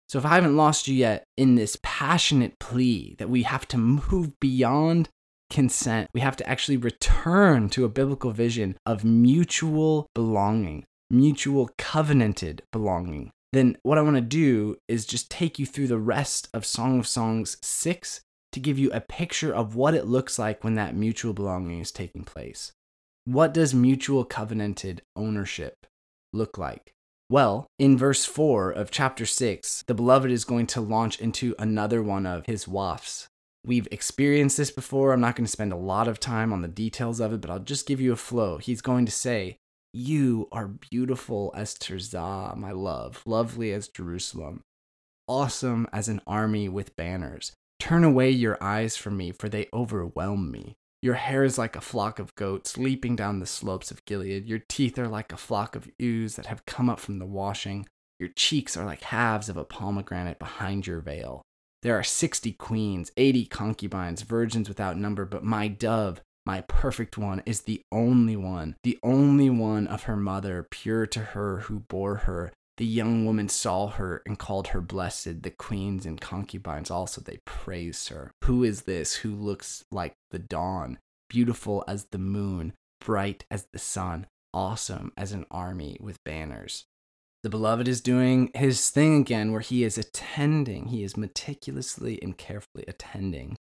Speaker 1: So if I haven't lost you yet in this passionate plea that we have to move beyond consent, we have to actually return to a biblical vision of mutual belonging, mutual covenanted belonging, then what I want to do is just take you through the rest of Song of Songs 6 to give you a picture of what it looks like when that mutual belonging is taking place. What does mutual covenanted ownership look like? Well, in verse 4 of chapter 6, the beloved is going to launch into another one of his wasfs. We've experienced this before. I'm not going to spend a lot of time on the details of it, but I'll just give you a flow. He's going to say, You are beautiful as Tirzah, my love, lovely as Jerusalem, awesome as an army with banners. Turn away your eyes from me, for they overwhelm me. Your hair is like a flock of goats leaping down the slopes of Gilead. Your teeth are like a flock of ewes that have come up from the washing. Your cheeks are like halves of a pomegranate behind your veil. There are sixty queens, eighty concubines, virgins without number, but my dove, my perfect one, is the only one, the only one of her mother, pure to her who bore her. The young woman saw her and called her blessed. The queens and concubines also they praised her. Who is this who looks like the dawn, beautiful as the moon, bright as the sun, awesome as an army with banners? The beloved is doing his thing again where he is attending, he is meticulously and carefully attending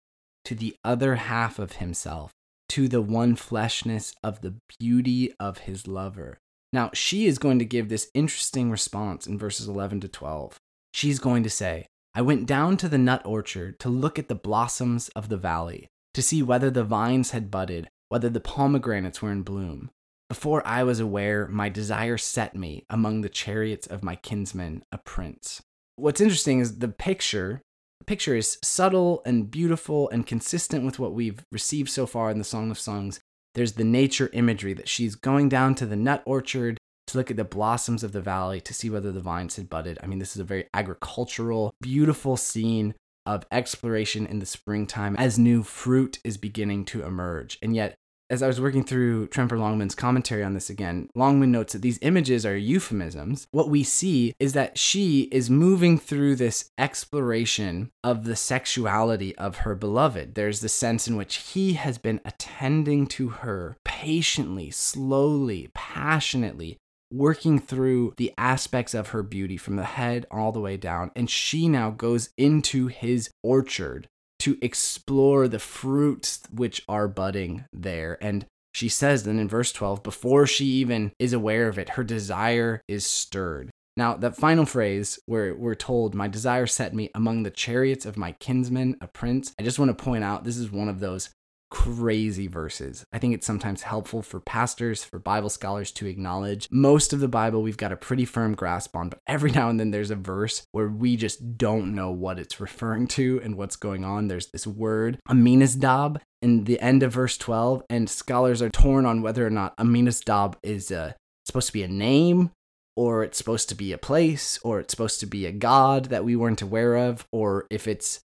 Speaker 1: to the other half of himself, to the one fleshness of the beauty of his lover now, she is going to give this interesting response in verses 11 to 12. She's going to say, I went down to the nut orchard to look at the blossoms of the valley, to see whether the vines had budded, whether the pomegranates were in bloom. Before I was aware, my desire set me among the chariots of my kinsman, a prince. What's interesting is the picture. The picture is subtle and beautiful and consistent with what we've received so far in the Song of Songs, there's the nature imagery that she's going down to the nut orchard to look at the blossoms of the valley to see whether the vines had budded. I mean, this is a very agricultural, beautiful scene of exploration in the springtime as new fruit is beginning to emerge. And yet, as I was working through Tremper Longman's commentary on this again, Longman notes that these images are euphemisms. What we see is that she is moving through this exploration of the sexuality of her beloved. There's the sense in which he has been attending to her patiently, slowly, passionately, working through the aspects of her beauty from the head all the way down. And she now goes into his orchard to explore the fruits which are budding there. And she says then in verse 12, before she even is aware of it, her desire is stirred. Now, that final phrase where we're told, My desire set me among the chariots of my kinsman, a prince, I just want to point out this is one of those crazy verses. I think it's sometimes helpful for pastors, for Bible scholars to acknowledge. Most of the Bible we've got a pretty firm grasp on, but every now and then there's a verse where we just don't know what it's referring to and what's going on. There's this word, Aminasdab, in the end of verse 12, and scholars are torn on whether or not Aminasdab is uh, supposed to be a name or it's supposed to be a place, or it's supposed to be a god that we weren't aware of, or if it's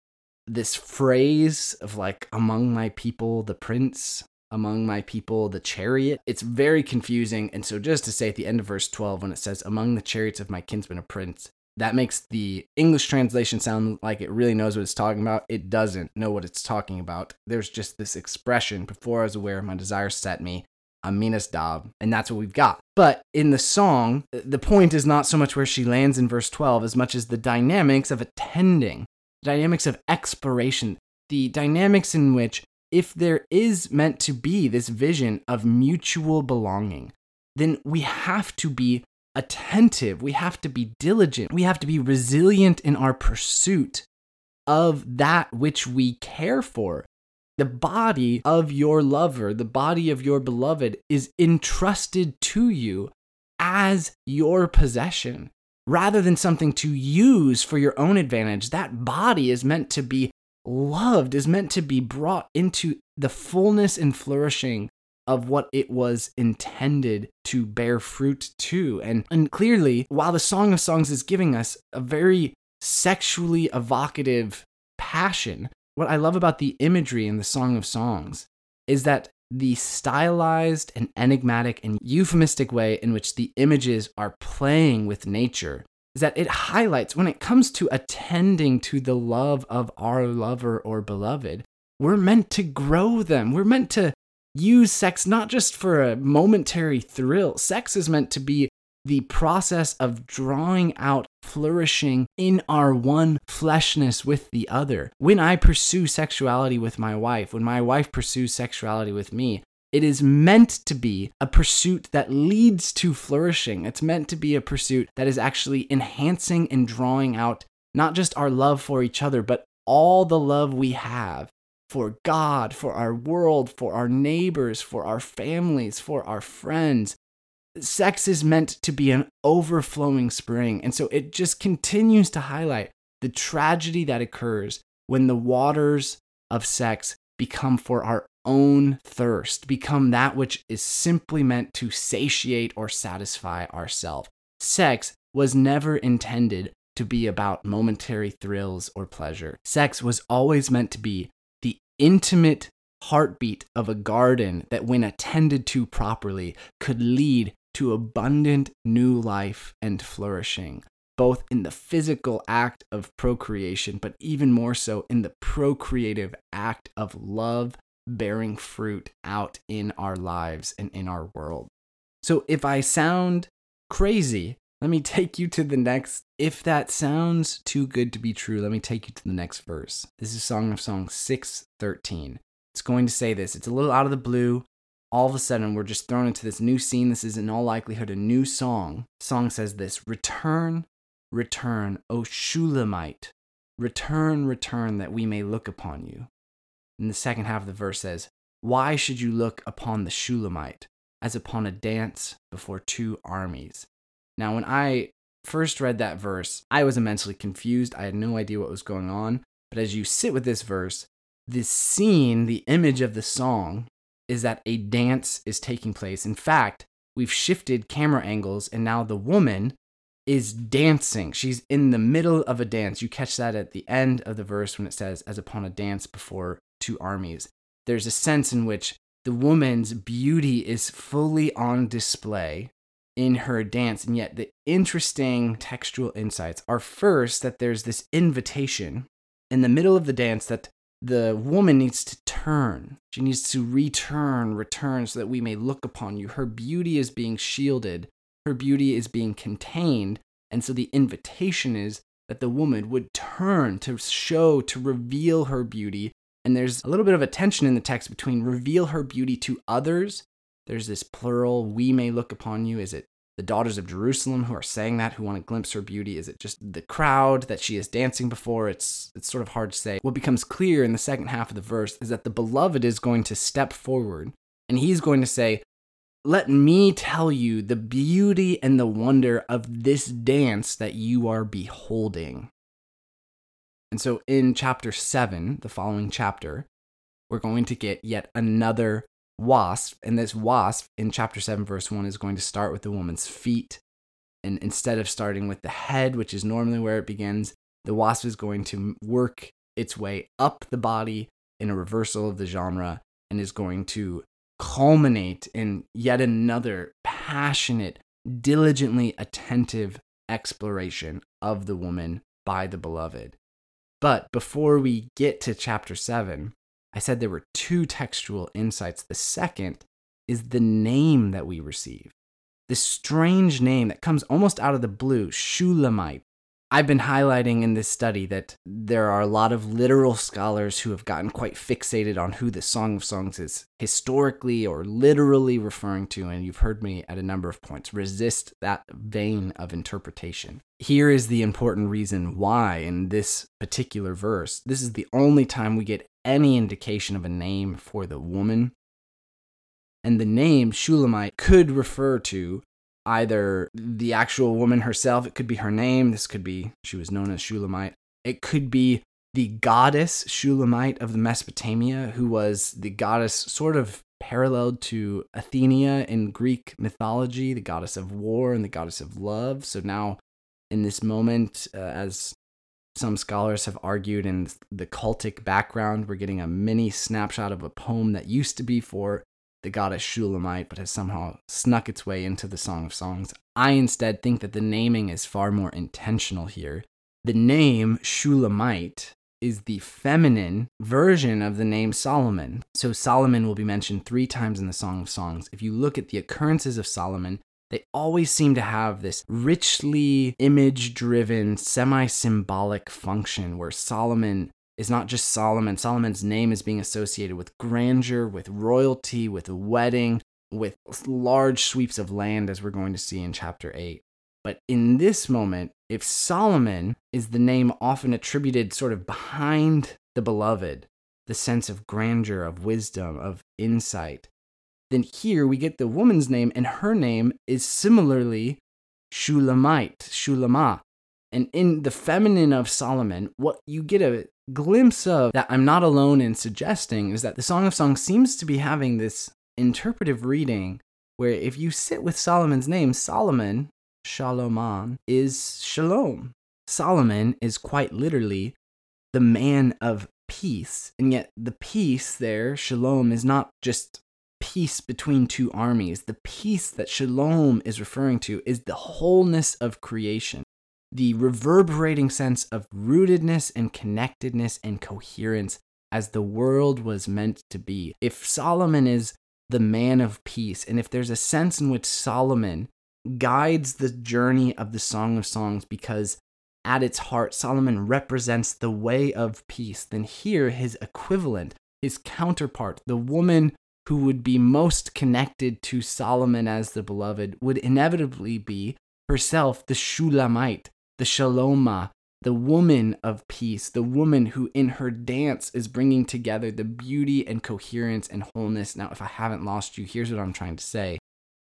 Speaker 1: this phrase of like among my people the prince among my people the chariot. It's very confusing and so just to say at the end of verse 12 when it says among the chariots of my kinsman a prince that makes the english translation sound like it really knows what it's talking about. It doesn't know what it's talking about. There's just this expression before i was aware my desire set me Aminasdab, and that's what we've got. But in the song, the point is not so much where she lands in verse 12 as much as the dynamics of attending dynamics of exploration, the dynamics in which, if there is meant to be this vision of mutual belonging, then we have to be attentive, we have to be diligent, we have to be resilient in our pursuit of that which we care for. The body of your lover, the body of your beloved, is entrusted to you as your possession rather than something to use for your own advantage. That body is meant to be loved, is meant to be brought into the fullness and flourishing of what it was intended to bear fruit to. And, and clearly, while the Song of Songs is giving us a very sexually evocative passion, what I love about the imagery in the Song of Songs is that the stylized and enigmatic and euphemistic way in which the images are playing with nature is that it highlights when it comes to attending to the love of our lover or beloved, we're meant to grow them. We're meant to use sex not just for a momentary thrill. Sex is meant to be the process of drawing out flourishing in our one fleshness with the other. When I pursue sexuality with my wife, when my wife pursues sexuality with me, it is meant to be a pursuit that leads to flourishing. It's meant to be a pursuit that is actually enhancing and drawing out not just our love for each other, but all the love we have for God, for our world, for our neighbors, for our families, for our friends, sex is meant to be an overflowing spring. And so it just continues to highlight the tragedy that occurs when the waters of sex become for our own thirst, become that which is simply meant to satiate or satisfy ourselves. Sex was never intended to be about momentary thrills or pleasure. Sex was always meant to be the intimate heartbeat of a garden that, when attended to properly, could lead to abundant new life and flourishing, both in the physical act of procreation, but even more so in the procreative act of love bearing fruit out in our lives and in our world. So if I sound crazy, let me take you to the next. If that sounds too good to be true, let me take you to the next verse. This is Song of Songs 613. It's going to say this. It's a little out of the blue all of a sudden we're just thrown into this new scene. This is in all likelihood a new song. Song says this Return, return, O Shulamite. Return, return, that we may look upon you. And the second half of the verse says, Why should you look upon the Shulamite as upon a dance before two armies? Now, when I first read that verse, I was immensely confused. I had no idea what was going on. But as you sit with this verse, this scene, the image of the song, is that a dance is taking place. In fact, we've shifted camera angles, and now the woman is dancing. She's in the middle of a dance. You catch that at the end of the verse when it says, as upon a dance before two armies. There's a sense in which the woman's beauty is fully on display in her dance. And yet, the interesting textual insights are first that there's this invitation in the middle of the dance that the woman needs to turn. She needs to return, return, so that we may look upon you. Her beauty is being shielded, her beauty is being contained. And so the invitation is that the woman would turn to show, to reveal her beauty. And there's a little bit of a tension in the text between reveal her beauty to others. There's this plural, we may look upon you. Is it the daughters of Jerusalem who are saying that, who want to glimpse her beauty? Is it just the crowd that she is dancing before? It's it's sort of hard to say. What becomes clear in the second half of the verse is that the beloved is going to step forward and he's going to say, "Let me tell you the beauty and the wonder of this dance that you are beholding." And so in chapter 7, the following chapter, we're going to get yet another wasf, and this wasf in chapter 7, verse 1 is going to start with the woman's feet. And instead of starting with the head, which is normally where it begins, the wasf is going to work its way up the body in a reversal of the genre and is going to culminate in yet another passionate, diligently attentive exploration of the woman by the beloved. But before we get to chapter 7, I said there were two textual insights. The second is the name that we receive. This strange name that comes almost out of the blue, Shulamite. I've been highlighting in this study that there are a lot of literal scholars who have gotten quite fixated on who the Song of Songs is historically or literally referring to, and you've heard me at a number of points resist that vein of interpretation. Here is the important reason why in this particular verse. This is the only time we get any indication of a name for the woman. And the name Shulamite could refer to either the actual woman herself, it could be her name, this could be, she was known as Shulamite. It could be the goddess Shulamite of the Mesopotamia, who was the goddess sort of paralleled to Athenia in Greek mythology, the goddess of war and the goddess of love. So now, in this moment, uh, as some scholars have argued in the cultic background, we're getting a mini snapshot of a poem that used to be for the goddess Shulamite, but has somehow snuck its way into the Song of Songs. I instead think that the naming is far more intentional here. The name Shulamite is the feminine version of the name Solomon. So Solomon will be mentioned three times in the Song of Songs. If you look at the occurrences of Solomon, they always seem to have this richly image driven, semi symbolic function where Solomon is not just Solomon. Solomon's name is being associated with grandeur, with royalty, with a wedding, with large sweeps of land, as we're going to see in chapter 8. But in this moment, if Solomon is the name often attributed sort of behind the beloved, the sense of grandeur, of wisdom, of insight, then here we get the woman's name, and her name is similarly Shulamite, Shulama. And in the feminine of Solomon, what you get a glimpse of that I'm not alone in suggesting is that the Song of Songs seems to be having this interpretive reading where if you sit with Solomon's name, Solomon, Shaloman, is Shalom. Solomon is quite literally the man of peace. And yet, the peace there, Shalom, is not just peace between two armies. The peace that Shalom is referring to is the wholeness of creation, the reverberating sense of rootedness and connectedness and coherence as the world was meant to be. If Solomon is the man of peace, and if there's a sense in which Solomon guides the journey of the Song of Songs because at its heart, Solomon represents the way of peace, then here his equivalent, his counterpart, the woman who would be most connected to Solomon as the beloved would inevitably be herself the Shulamite, the Shaloma, the woman of peace, the woman who in her dance is bringing together the beauty and coherence and wholeness. Now, if I haven't lost you, here's what I'm trying to say.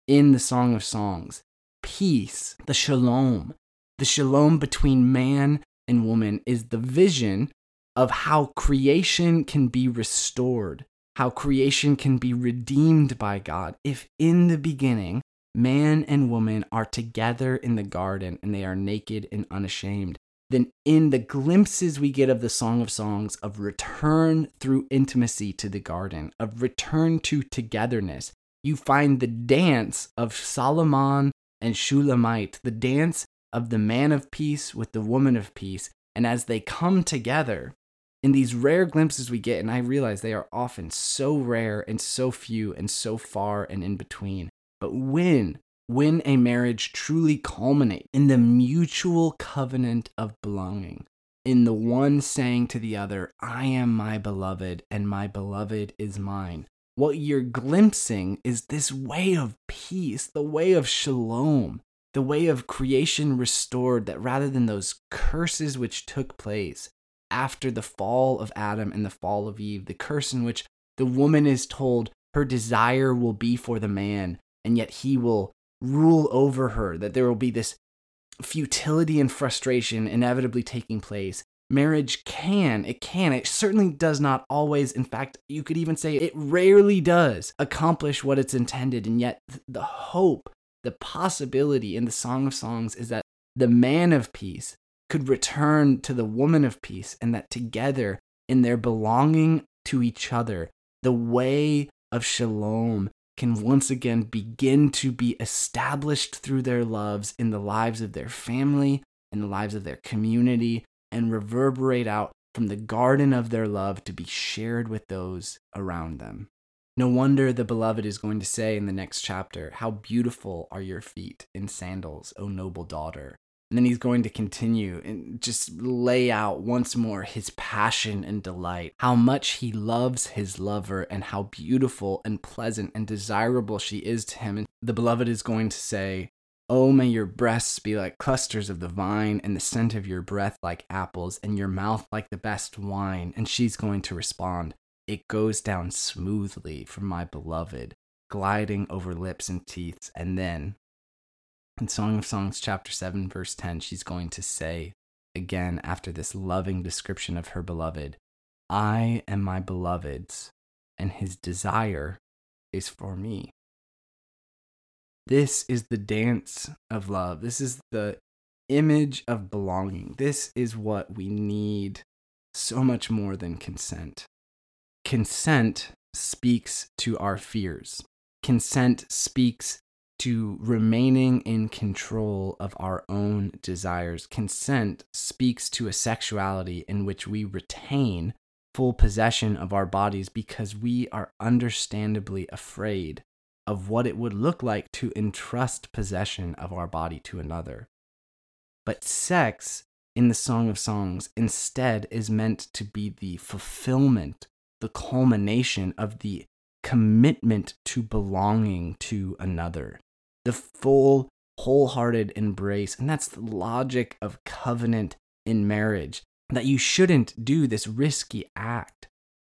Speaker 1: In the Song of Songs, peace, the shalom, the shalom between man and woman is the vision of how creation can be restored how creation can be redeemed by God if in the beginning man and woman are together in the garden and they are naked and unashamed.
Speaker 2: then in the glimpses we get of the Song of Songs of return through intimacy to the garden, of return to togetherness, you find the dance of Solomon and Shulamite, the dance of the man of peace with the woman of peace. And as they come together, in these rare glimpses we get, and I realize they are often so rare and so few and so far and in between. But when when a marriage truly culminates in the mutual covenant of belonging, in the one saying to the other, I am my beloved, and my beloved is mine. What you're glimpsing is this way of peace, the way of shalom, the way of creation restored, that rather than those curses which took place after the fall of Adam and the fall of Eve, the curse in which the woman is told her desire will be for the man, and yet he will rule over her, that there will be this futility and frustration inevitably taking place. Marriage can, it can, it certainly does not always, in fact, you could even say it rarely does accomplish what it's intended. And yet, the hope, the possibility in the Song of Songs is that the man of peace could return to the woman of peace and that together, in their belonging to each other, the way of shalom can once again begin to be established through their loves in the lives of their family, in the lives of their community, and reverberate out from the garden of their love to be shared with those around them. No wonder the beloved is going to say in the next chapter, How beautiful are your feet in sandals, O noble daughter. And then he's going to continue and just lay out once more his passion and delight, how much he loves his lover, and how beautiful and pleasant and desirable she is to him. And the beloved is going to say, Oh, may your breasts be like clusters of the vine, and the scent of your breath like apples, and your mouth like the best wine. And she's going to respond, It goes down smoothly for my beloved, gliding over lips and teeth. And then, in Song of Songs, chapter 7, verse 10, she's going to say again, after this loving description of her beloved, I am my beloved's, and his desire is for me. This is the dance of love. This is the image of belonging. This is what we need so much more than consent. Consent speaks to our fears. Consent speaks to remaining in control of our own desires. Consent speaks to a sexuality in which we retain full possession of our bodies because we are understandably afraid of what it would look like to entrust possession of our body to another. But sex in the Song of Songs instead is meant to be the fulfillment, the culmination of the commitment to belonging to another the full, wholehearted embrace. And that's the logic of covenant in marriage that you shouldn't do this risky act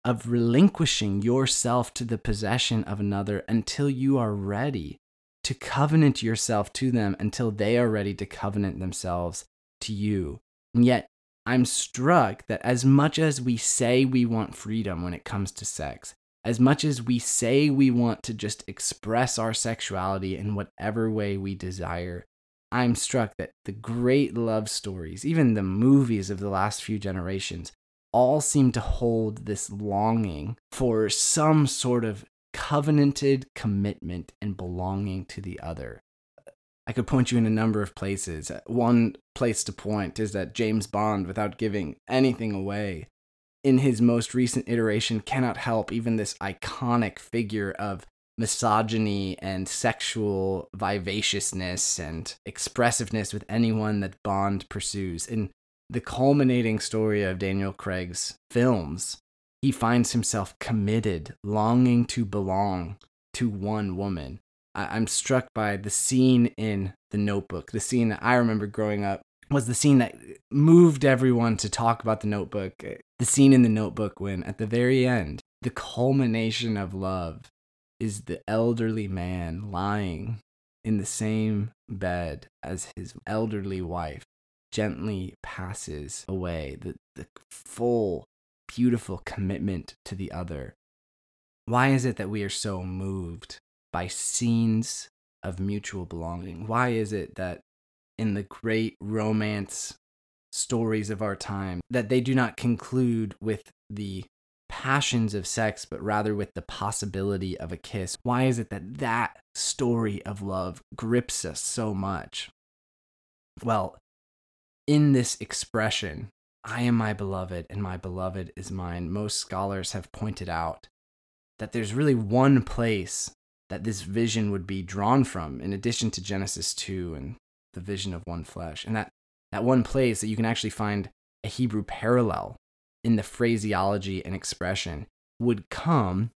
Speaker 2: of relinquishing yourself to the possession of another until you are ready to covenant yourself to them until they are ready to covenant themselves to you. And yet, I'm struck that as much as we say we want freedom when it comes to sex, as much as we say we want to just express our sexuality in whatever way we desire, I'm struck that the great love stories, even the movies of the last few generations, all seem to hold this longing for some sort of covenanted commitment and belonging to the other. I could point you in a number of places. One place to point is that James Bond, without giving anything away, in his most recent iteration cannot help even this iconic figure of misogyny and sexual vivaciousness and expressiveness with anyone that Bond pursues. In the culminating story of Daniel Craig's films, he finds himself committed, longing to belong to one woman. I- am struck by the scene in The Notebook, the scene that I remember growing up was the scene that moved everyone to talk about the notebook. The scene in the notebook when, at the very end, the culmination of love is the elderly man lying in the same bed as his elderly wife gently passes away. The, the full, beautiful commitment to the other. Why is it that we are so moved by scenes of mutual belonging? Why is it that in the great romance stories of our time, that they do not conclude with the passions of sex, but rather with the possibility of a kiss. Why is it that that story of love grips us so much? Well, in this expression, I am my beloved and my beloved is mine, most scholars have pointed out that there's really one place that this vision would be drawn from, in addition to Genesis 2 and the vision of one flesh. And that, that one place that you can actually find a Hebrew parallel in the phraseology and expression would come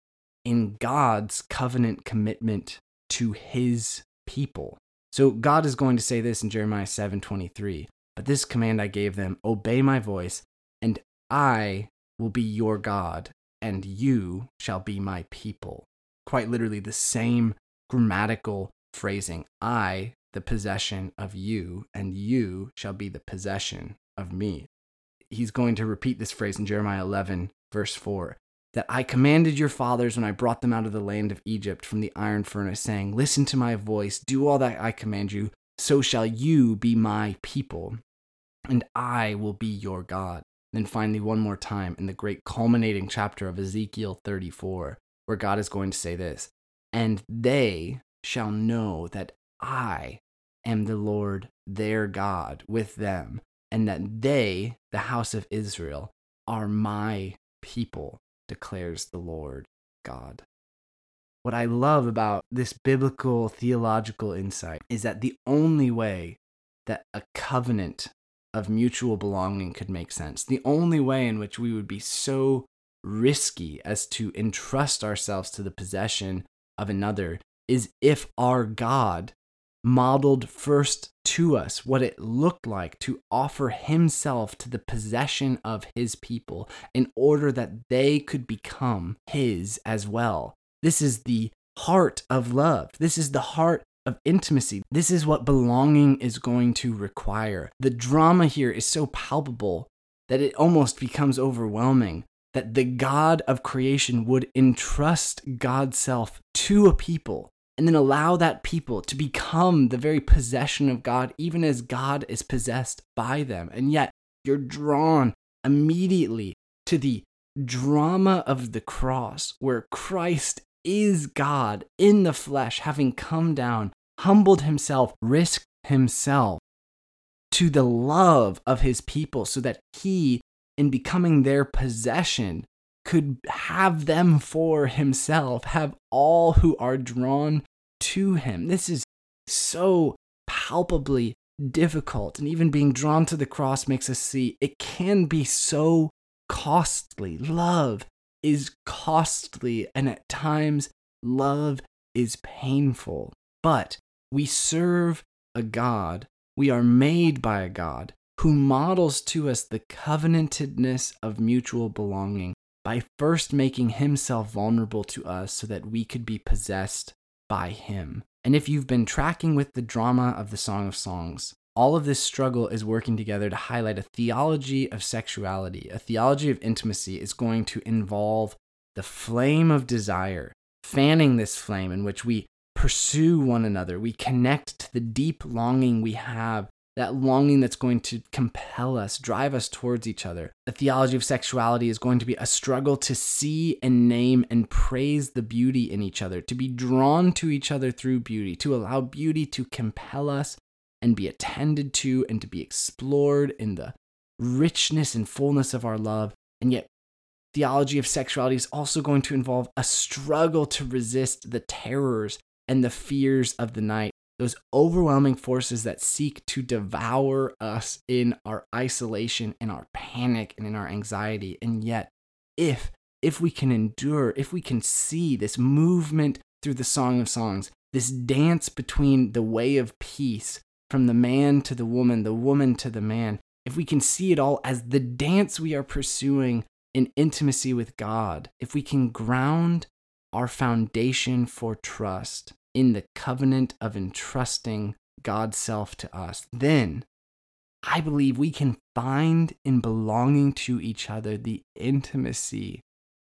Speaker 2: in God's covenant commitment to his people. So God is going to say this in Jeremiah 7:23, but this command I gave them, obey my voice, and I will be your God, and you shall be my people. Quite literally the same grammatical phrasing. I, the possession of you, and you shall be the possession of me. He's going to repeat this phrase in Jeremiah 11, verse 4 that I commanded your fathers when I brought them out of the land of Egypt from the iron furnace, saying, Listen to my voice, do all that I command you, so shall you be my people, and I will be your God. Then finally, one more time in the great culminating chapter of Ezekiel 34, where God is going to say this And they shall know that I am the Lord their God with them, and that they, the house of Israel, are my people, declares the Lord God. What I love about this biblical theological insight is that the only way that a covenant of mutual belonging could make sense. The only way in which we would be so risky as to entrust ourselves to the possession of another is if our God modeled first to us what it looked like to offer himself to the possession of his people in order that they could become his as well. This is the heart of love. This is the heart of intimacy. This is what belonging is going to require. The drama here is so palpable that it almost becomes overwhelming that the God of creation would entrust God's self to a people and then allow that people to become the very possession of God, even as God is possessed by them. And yet you're drawn immediately to the drama of the cross, where Christ is God in the flesh, having come down, humbled himself, risked himself to the love of his people, so that he, in becoming their possession, could have them for himself, have all who are drawn to him. This is so palpably difficult. And even being drawn to the cross makes us see it can be so costly. Love is costly, and at times, love is painful. But we serve a God, we are made by a God who models to us the covenantedness of mutual belonging by first making himself vulnerable to us so that we could be possessed by him. And if you've been tracking with the drama of the Song of Songs, all of this struggle is working together to highlight a theology of sexuality. A theology of intimacy is going to involve the flame of desire, fanning this flame in which we pursue one another. We connect to the deep longing we have that longing that's going to compel us, drive us towards each other. The theology of sexuality is going to be a struggle to see and name and praise the beauty in each other, to be drawn to each other through beauty, to allow beauty to compel us and be attended to and to be explored in the richness and fullness of our love. And yet, theology of sexuality is also going to involve a struggle to resist the terrors and the fears of the night those overwhelming forces that seek to devour us in our isolation, in our panic, and in our anxiety. And yet, if if we can endure, if we can see this movement through the Song of Songs, this dance between the way of peace from the man to the woman, the woman to the man, if we can see it all as the dance we are pursuing in intimacy with God, if we can ground our foundation for trust in the covenant of entrusting God's self to us, then I believe we can find in belonging to each other the intimacy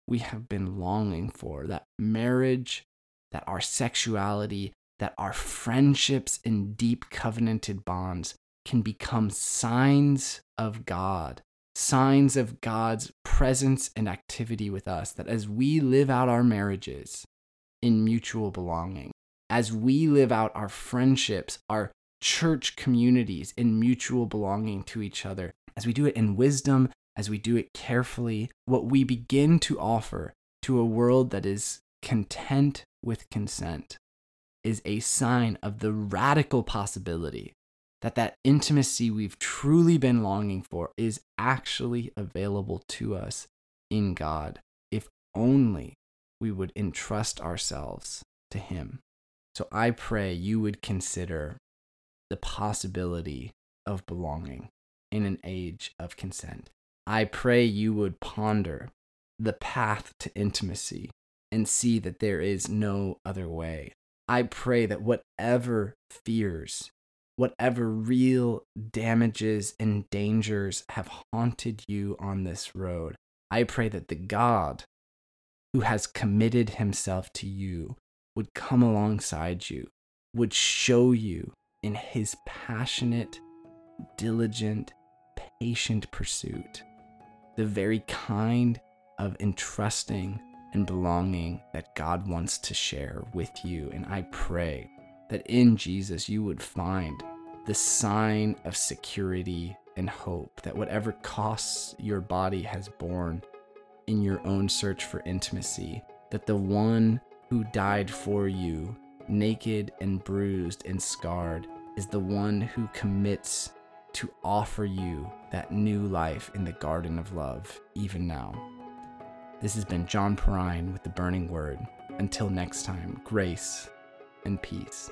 Speaker 2: we have been longing for that marriage, that our sexuality, that our friendships and deep covenanted bonds can become signs of God, signs of God's presence and activity with us. That as we live out our marriages in mutual belonging, as we live out our friendships, our church communities in mutual belonging to each other, as we do it in wisdom, as we do it carefully, what we begin to offer to a world that is content with consent is a sign of the radical possibility that that intimacy we've truly been longing for is actually available to us in God if only we would entrust ourselves to him. So I pray you would consider the possibility of belonging in an age of consent. I pray you would ponder the path to intimacy and see that there is no other way. I pray that whatever fears, whatever real damages and dangers have haunted you on this road, I pray that the God who has committed himself to you would come alongside you, would show you in his passionate, diligent, patient pursuit the very kind of entrusting and belonging that God wants to share with you. And I pray that in Jesus you would find the sign of security and hope that whatever costs your body has borne in your own search for intimacy, that the one who died for you, naked and bruised and scarred, is the one who commits to offer you that new life in the garden of love, even now. This has been John Perrine with the Burning Word. Until next time, grace and peace.